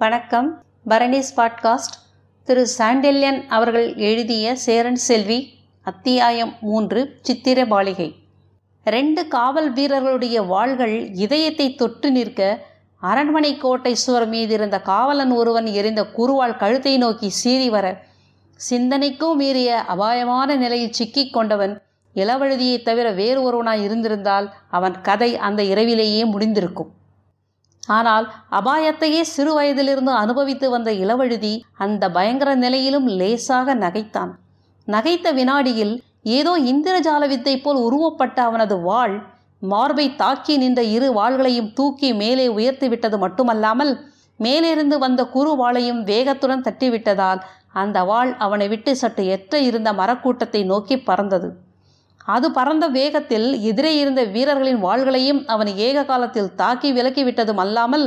வணக்கம். பரணிஸ் பாட்காஸ்ட். திரு சாண்டில்யன் அவர்கள் எழுதிய சேரன் செல்வி அத்தியாயம் மூன்று சித்திர பாலிகை ரெண்டு காவல் வீரர்களுடைய வாள்கள் இதயத்தை தொட்டு நிற்க அரண்மனை கோட்டை சுவர் மீது இருந்த காவலன் ஒருவன் எரிந்த குருவால் கழுத்தை நோக்கி சீறி வர சிந்தனைக்கும் மீறிய அபாயமான நிலையில் சிக்கிக் கொண்டவன் இளவழுதியைத் தவிர வேறு ஒருவனாய் இருந்திருந்தால் அவன் கதை அந்த இரவிலேயே முடிந்திருக்கும். ஆனால் அபாயத்தையே சிறு வயதிலிருந்து அனுபவித்து வந்த இளவழுதி அந்த பயங்கர நிலையிலும் லேசாக நகைத்தான். நகைத்த வினாடியில் ஏதோ இந்திரஜால வித்தை போல் உருவப்பட்ட அவனது வாள் மார்பை தாக்கி நின்ற இரு வாள்களையும் தூக்கி மேலே உயர்த்தி விட்டது மட்டுமல்லாமல் மேலிருந்து வந்த குறு வாளையும் வேகத்துடன் தட்டிவிட்டதால் அந்த வாள் அவனை விட்டு சற்று எற்ற இருந்த மரக்கூட்டத்தை நோக்கி பறந்தது. அது பறந்த வேகத்தில் எதிரே இருந்த வீரர்களின் வாள்களையும் அவன் ஏக காலத்தில் தாக்கி விலக்கிவிட்டதும் அல்லாமல்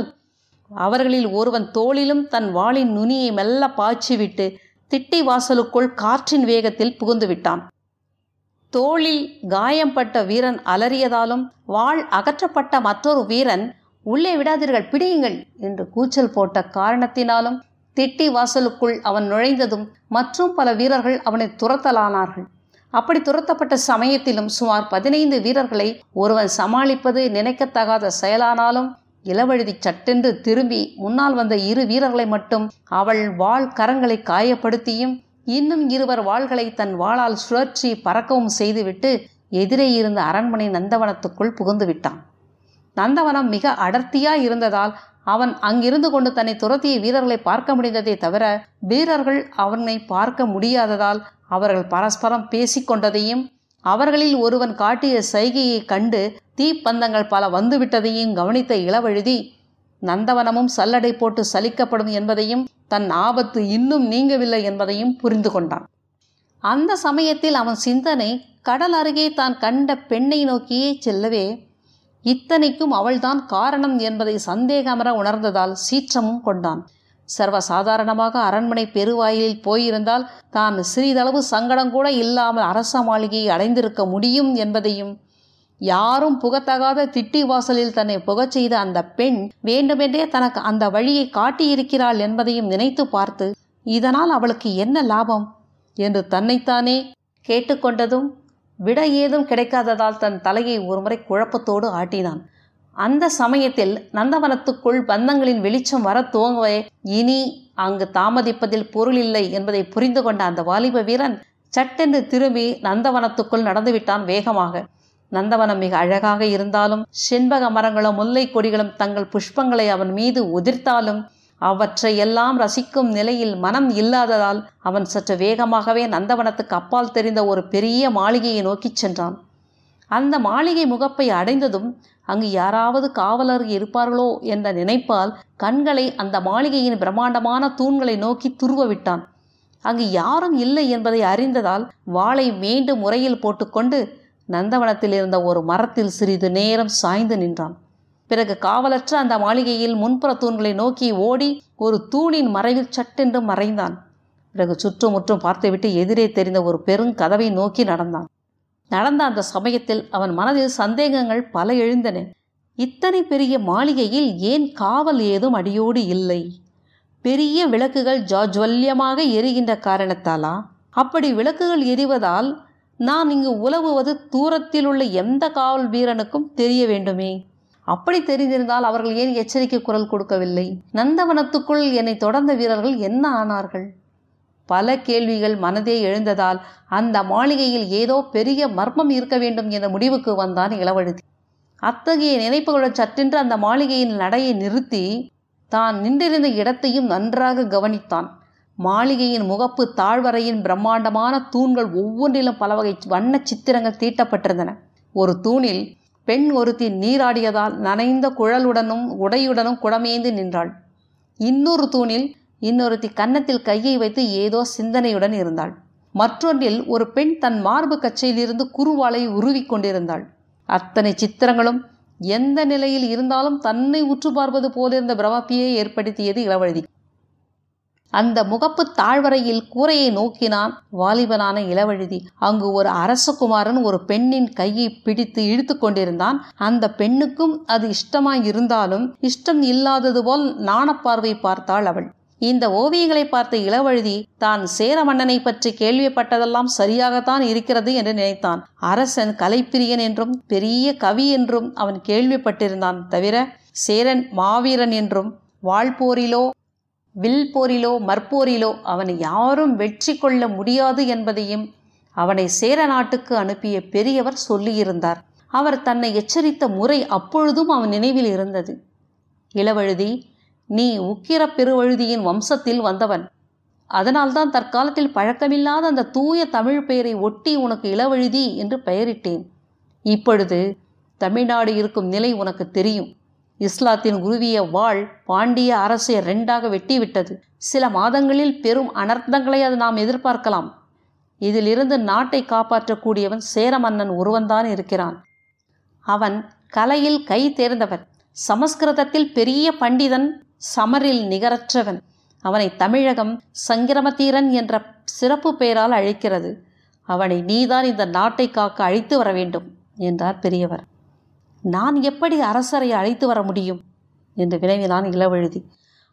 அவர்களில் ஒருவன் தோளிலும் தன் வாளின் நுனியை மெல்ல பாய்ச்சிவிட்டு திட்டி வாசலுக்குள் காற்றின் வேகத்தில் புகுந்து விட்டான். தோளில் காயம்பட்ட வீரன் அலறியதாலும் வாள் அகற்றப்பட்ட மற்றொரு வீரன் உள்ளே விடாதீர்கள் பிடியுங்கள் என்று கூச்சல் போட்ட காரணத்தினாலும் திட்டி வாசலுக்குள் அவன் நுழைந்ததும் மற்றும் பல வீரர்கள் அவனை துரத்தலானார்கள். அப்படி துரத்தப்பட்ட சமயத்திலும் சுமார் பதினைந்து வீரர்களை ஒருவன் சமாளிப்பது நினைக்கத்தகாத செயலானாலும் இளவழுதி சட்டென்று திரும்பி முன்னால் வந்த இரு வீரர்களை மட்டும் அவள் வாள் கரங்களை காயப்படுத்தியும் இன்னும் இருவர் வாள்களை தன் வாளால் சுழற்றி பறக்கவும் செய்துவிட்டு எதிரே இருந்த அரண்மனை நந்தவனத்துக்குள் புகுந்து விட்டான். நந்தவனம் மிக அடர்த்தியாய் இருந்ததால் அவன் அங்கிருந்து கொண்டு தன்னை துரத்திய வீரர்களை பார்க்க முடிந்ததே தவிர வீரர்கள் அவனை பார்க்க முடியாததால் அவர்கள் பரஸ்பரம் பேசிக்கொண்டதையும் அவர்களில் ஒருவன் காட்டிய சைகையை கண்டு தீப்பந்தங்கள் பல வந்துவிட்டதையும் கவனித்த இளவழுதி நந்தவனமும் சல்லடை போட்டு சலிக்கப்படும் என்பதையும் தன் ஆபத்து இன்னும் நீங்கவில்லை என்பதையும் புரிந்து கொண்டான். அந்த சமயத்தில் அவன் சிந்தனை கடல் அருகே தான் கண்ட பெண்ணை நோக்கியே செல்லவே இத்தனைக்கும் அவள்தான் காரணம் என்பதை சந்தேகமர உணர்ந்ததால் சீற்றமும் கொண்டான். சர்வசாதாரணமாக அரண்மனை பெருவாயிலில் போயிருந்தால் தான் சிறிதளவு சங்கடம் கூட இல்லாமல் அரச மாளிகையை அடைந்திருக்க முடியும் என்பதையும் யாரும் புகத்தகாத திட்டி வாசலில் தன்னை புகச் செய்த அந்த பெண் வேண்டுமென்றே தனக்கு அந்த வழியை காட்டியிருக்கிறாள் என்பதையும் நினைத்து பார்த்து இதனால் அவளுக்கு என்ன லாபம்? என்று தன்னைத்தானே கேட்டுக்கொண்டதும் விட ஏதும் கிடைக்காததால் தன் தலையை ஒருமுறை குழப்பத்தோடு ஆட்டினான். அந்த சமயத்தில் நந்தவனத்துக்குள் பந்தங்களின் வெளிச்சம் வர துவங்கவே இனி அங்கு தாமதிப்பதில் பொருள் இல்லை என்பதை புரிந்து கொண்ட அந்த வாலிப வீரன் சட்டென்று திரும்பி நந்தவனத்துக்குள் நடந்துவிட்டான் வேகமாக. நந்தவனம் மிக அழகாக இருந்தாலும் செண்பக மரங்களும் முல்லை கொடிகளும் தங்கள் புஷ்பங்களை அவன் மீது உதிர்த்தாலும் அவற்றை எல்லாம் ரசிக்கும் நிலையில் மனம் இல்லாததால் அவன் சற்று வேகமாகவே நந்தவனத்துக்கு அப்பால் தெரிந்த ஒரு பெரிய மாளிகையை நோக்கிச் சென்றான். அந்த மாளிகை முகப்பை அடைந்ததும் அங்கு யாராவது காவலர் இருப்பார்களோ என்ற நினைப்பால் கண்களை அந்த மாளிகையின் பிரம்மாண்டமான தூண்களை நோக்கி துருவ விட்டான் அங்கு யாரும் இல்லை என்பதை அறிந்ததால் வாளை மீண்டும் முறையில் போட்டுக்கொண்டு நந்தவனத்தில் இருந்த ஒரு மரத்தில் சிறிது நேரம் சாய்ந்து நின்றான். பிறகு காவலற்ற அந்த மாளிகையில் முன்புற தூண்களை நோக்கி ஓடி ஒரு தூணின் மறைவில் சட்டென்று மறைந்தான். பிறகு சுற்றுமுற்றும் பார்த்துவிட்டு எதிரே தெரிந்த ஒரு பெருங்கதவை நோக்கி நடந்தான். நடந்த அந்த சமயத்தில் அவன் மனதில் சந்தேகங்கள் பல எழுந்தன. இத்தனை பெரிய மாளிகையில் ஏன் காவல் ஏதும் அடியோடு இல்லை? பெரிய விளக்குகள் ஜாஜ்வல்யமாக எரிகின்ற காரணத்தாலா? அப்படி விளக்குகள் எரிவதால் நான் இங்கு உலவுவது தூரத்தில் உள்ள எந்த காவல் வீரனுக்கும் தெரிய வேண்டுமே. அப்படி தெரிந்திருந்தால் அவர்கள் ஏன் எச்சரிக்கை குரல் கொடுக்கவில்லை? நந்தவனத்துக்குள் என்னை தொடர்ந்த வீரர்கள் என்ன ஆனார்கள்? பல கேள்விகள் மனதே எழுந்ததால் அந்த மாளிகையில் ஏதோ பெரிய மர்மம் இருக்க வேண்டும் என்ற முடிவுக்கு வந்தான் இளவழுதி. அத்தகைய நினைப்புகளுடன் சற்றென்று அந்த மாளிகையின் நடையை நிறுத்தி தான் நின்றிருந்த இடத்தையும் நன்றாக கவனித்தான். மாளிகையின் முகப்பு தாழ்வரையின் பிரம்மாண்டமான தூண்கள் ஒவ்வொன்றிலும் பல வகை வண்ண சித்திரங்கள் தீட்டப்பட்டிருந்தன. ஒரு தூணில் பெண் ஒருத்தி நீராடியதால் நனைந்த குழலுடனும் உடையுடனும் குடமேந்து நின்றாள். இன்னொரு தூணில் இன்னொருத்தி கன்னத்தில் கையை வைத்து ஏதோ சிந்தனையுடன் இருந்தாள். மற்றொன்றில் ஒரு பெண் தன் மார்பு கச்சையிலிருந்து குருவாலை உருவி கொண்டிருந்தாள். அத்தனை சித்திரங்களும் எந்த நிலையில் இருந்தாலும் தன்னை உற்று பார்ப்பது போலிருந்த பிரமப்பியை ஏற்படுத்தியது இளவழுதி அந்த முகப்பு தாழ்வரையில் கூரையை நோக்கினான் வாலிபனான இளவழுதி. அங்கு ஒரு அரசகுமாரன் ஒரு பெண்ணின் கையை பிடித்து இழுத்து கொண்டிருந்தான். அந்த பெண்ணுக்கும் அது இஷ்டமாய் இருந்தாலும் இஷ்டம் இல்லாதது போல் நாணப்பார்வை பார்த்தாள் அவள். இந்த ஓவியங்களை பார்த்த இளவழுதி தான் சேர மன்னனை பற்றி கேள்விப்பட்டதெல்லாம் சரியாகத்தான் இருக்கிறது என்று நினைத்தான். அரசன் கலைப்பிரியன் என்றும் பெரிய கவி என்றும் அவன் கேள்விப்பட்டிருந்தான் தவிர சேரன் மாவீரன் என்றும் வாழ்போரிலோ வில் போரிலோ மற்போரிலோ அவனை யாரும் வெற்றி கொள்ள முடியாது என்பதையும் அவனை சேர நாட்டுக்கு அனுப்பிய பெரியவர் சொல்லியிருந்தார். அவர் தன்னை எச்சரித்த முறை அப்பொழுதும் அவன் நினைவில் இருந்தது. இளவழுதி நீ உக்கிர பெருவழுதியின் வம்சத்தில் வந்தவன். அதனால்தான் தற்காலத்தில் பழக்கமில்லாத அந்த தூய தமிழ் பெயரை ஒட்டி உனக்கு இளவழுதி என்று பெயரிட்டேன். இப்பொழுது தமிழ்நாடு இருக்கும் நிலை உனக்கு தெரியும். இஸ்லாத்தின் உருவிய வாள் பாண்டிய அரசை ரெண்டாக வெட்டிவிட்டது. சில மாதங்களில் பெரும் அனர்த்தங்களை அது நாம் எதிர்பார்க்கலாம். இதிலிருந்து நாட்டை காப்பாற்றக்கூடியவன் சேர மன்னன் ஒருவன்தான் இருக்கிறான். அவன் கலையில் கை தேர்ந்தவன். சமஸ்கிருதத்தில் பெரிய பண்டிதன் சமரில் நிகரற்றவன். அவனை தமிழகம் சங்கிரமதீரன் என்ற சிறப்பு பெயரால் அழைக்கிறது. அவனை நீதான் இந்த நாட்டை காக்க அழைத்து வர வேண்டும் என்றார் பெரியவர். நான் எப்படி அரசரை அழைத்து வர முடியும்? என்று வினவினான் இளவழுதி.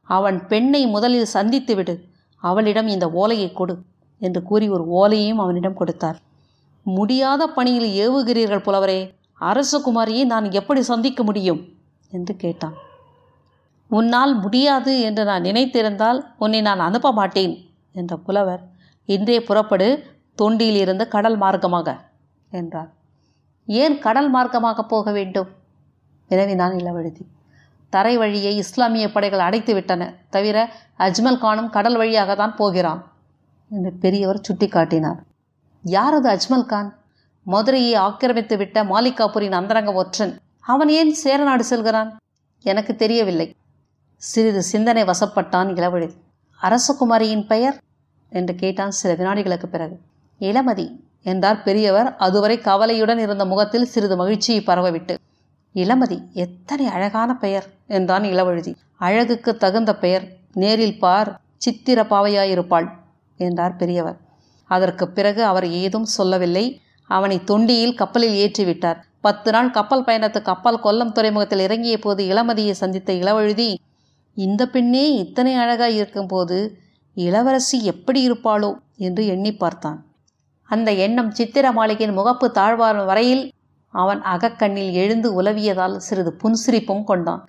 அவன் பெண்ணை முதலில் சந்தித்து விடு. அவளிடம் இந்த ஓலையை கொடு என்று கூறி ஒரு ஓலையையும் அவனிடம் கொடுத்தார். முடியாத பணியில் ஏவுகிறீர்கள் புலவரே. அரசகுமாரியை நான் எப்படி சந்திக்க முடியும்? என்று கேட்டான். உன்னால் முடியாது என்று நான் நினைத்திருந்தால் உன்னை நான் அனுப்ப மாட்டேன் என்ற புலவர் இன்றே புறப்படு தொண்டியில் இருந்த கடல் மார்க்கமாக என்றார். ஏன் கடல் மார்க்கமாக போக வேண்டும்? வினவினான் இளவழுதி. தரை வழியை இஸ்லாமிய படைகள் அடைத்து விட்டன. தவிர அஜ்மல் கானும் கடல் வழியாக தான் போகிறான் என்று பெரியவர் சுட்டிக்காட்டினார். யார் அது அஜ்மல் கான்? மதுரையை ஆக்கிரமித்து விட்ட மாலிகாபுரின் அந்தரங்க ஒற்றன். அவன் ஏன் சேரநாடு செல்கிறான்? எனக்கு தெரியவில்லை. சிறிது சிந்தனை வசப்பட்டான் இளவழி அரசகுமாரியின் பெயர்? என்று கேட்டான் சில வினாடிகளுக்கு பிறகு. இளமதி என்றார் பெரியவர். அதுவரை கவலையுடன் இருந்த முகத்தில் சிறிது மகிழ்ச்சியை பரவவிட்டு இளமதி எத்தனை அழகான பெயர்! என்றான் இளவழுதி அழகுக்கு தகுந்த பெயர். நேரில் பார். சித்திர பாவையாயிருப்பாள் என்றார் பெரியவர். அதற்கு பிறகு அவர் ஏதும் சொல்லவில்லை. அவனை தொண்டியில் கப்பலில் ஏற்றிவிட்டார். பத்து நாள் கப்பல் பயணத்து கப்பல் கொல்லம் துறைமுகத்தில் இறங்கிய போது இளமதியை சந்தித்த இளவழுதி இந்த பெண்ணே இத்தனை அழகாய் இருக்கும்போது இளவரசி எப்படி இருப்பாளோ? என்று எண்ணி பார்த்தான். அந்த எண்ணம் சித்திர மாளிகையின் முகப்பு தாழ்வாரும் வரையில் அவன் அகக்கண்ணில் எழுந்து உலவியதால் சிறிது புன்சிரிப்பும் கொண்டான்.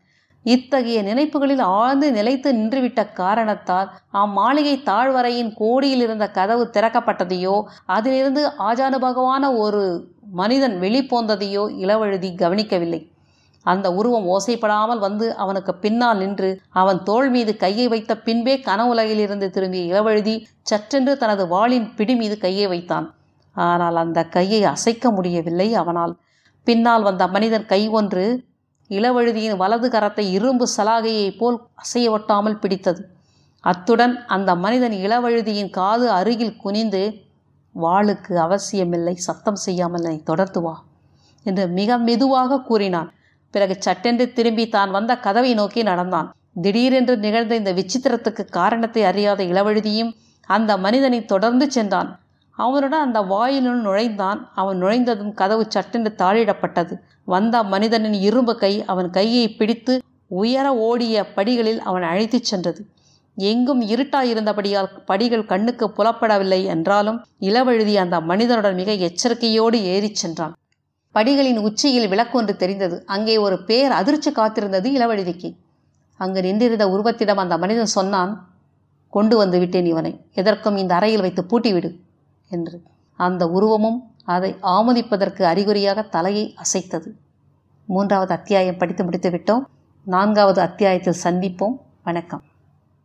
இத்தகைய நினைப்புகளில் ஆழ்ந்து நிலைத்து நின்றுவிட்ட காரணத்தால் அம்மாளிகை தாழ்வரையின் கோடியில் இருந்த கதவு திறக்கப்பட்டதையோ அதிலிருந்து ஆஜானுபகவான ஒரு மனிதன் வெளிப்போந்ததையோ இளவழுதி கவனிக்கவில்லை. அந்த உருவம் ஓசைப்படாமல் வந்து அவனுக்கு பின்னால் நின்று அவன் தோள் மீது கையை வைத்த பின்பே கனவுலகிலிருந்து திரும்பிய இளவழுதி சற்றென்று தனது வாளின் பிடி மீது கையை வைத்தான். ஆனால் அந்த கையை அசைக்க முடியவில்லை அவனால். பின்னால் வந்த மனிதன் கை ஒன்று இளவழுதியின் வலது கரத்தை இரும்பு சலாகையைப் போல் அசைய ஒட்டாமல் பிடித்தது. அத்துடன் அந்த மனிதன் இளவழுதியின் காது அருகில் குனிந்து வாளுக்கு அவசியமில்லை சத்தம் செய்யாமல் என்னை தொடர்ந்து வா என்று மிக மெதுவாக கூறினான். பிறகு சட்டென்று திரும்பி தான் வந்த கதவை நோக்கி நடந்தான். திடீரென்று நிகழ்ந்த இந்த விசித்திரத்துக்கு காரணத்தை அறியாத இளவழுதியும் அந்த மனிதனை தொடர்ந்து சென்றான். அவனுடன் அந்த வாயிலுள் நுழைந்தான். அவன் நுழைந்ததும் கதவு சட்டென்று தாழிடப்பட்டது வந்த மனிதனின் இரும்பு கை அவன் கையை பிடித்து உயர ஓடிய படிகளில் அவன் அழைத்துச் சென்றது. எங்கும் இருட்டாயிருந்தபடியால் படிகள் கண்ணுக்கு புலப்படவில்லை என்றாலும் இளவழுதி அந்த மனிதனுடன் மிக எச்சரிக்கையோடு ஏறிச் சென்றான். படிகளின் உச்சியில் விளக்கொன்று தெரிந்தது. அங்கே ஒரு பேர் அதிர்ச்சி காத்திருந்தது இளவழுதிக்கு அங்கு நின்றிருந்த உருவத்திடம் அந்த மனிதன் சொன்னான் கொண்டு வந்து விட்டேன் இவனை. எதற்கும் இந்த அறையில் வைத்து பூட்டிவிடு என்று. அந்த உருவமும் அதை ஆமோதிப்பதற்கு அறிகுறியாக தலையை அசைத்தது. மூன்றாவது அத்தியாயம் படித்து முடித்து விட்டோம் நான்காவது அத்தியாயத்தில் சந்திப்போம். வணக்கம்.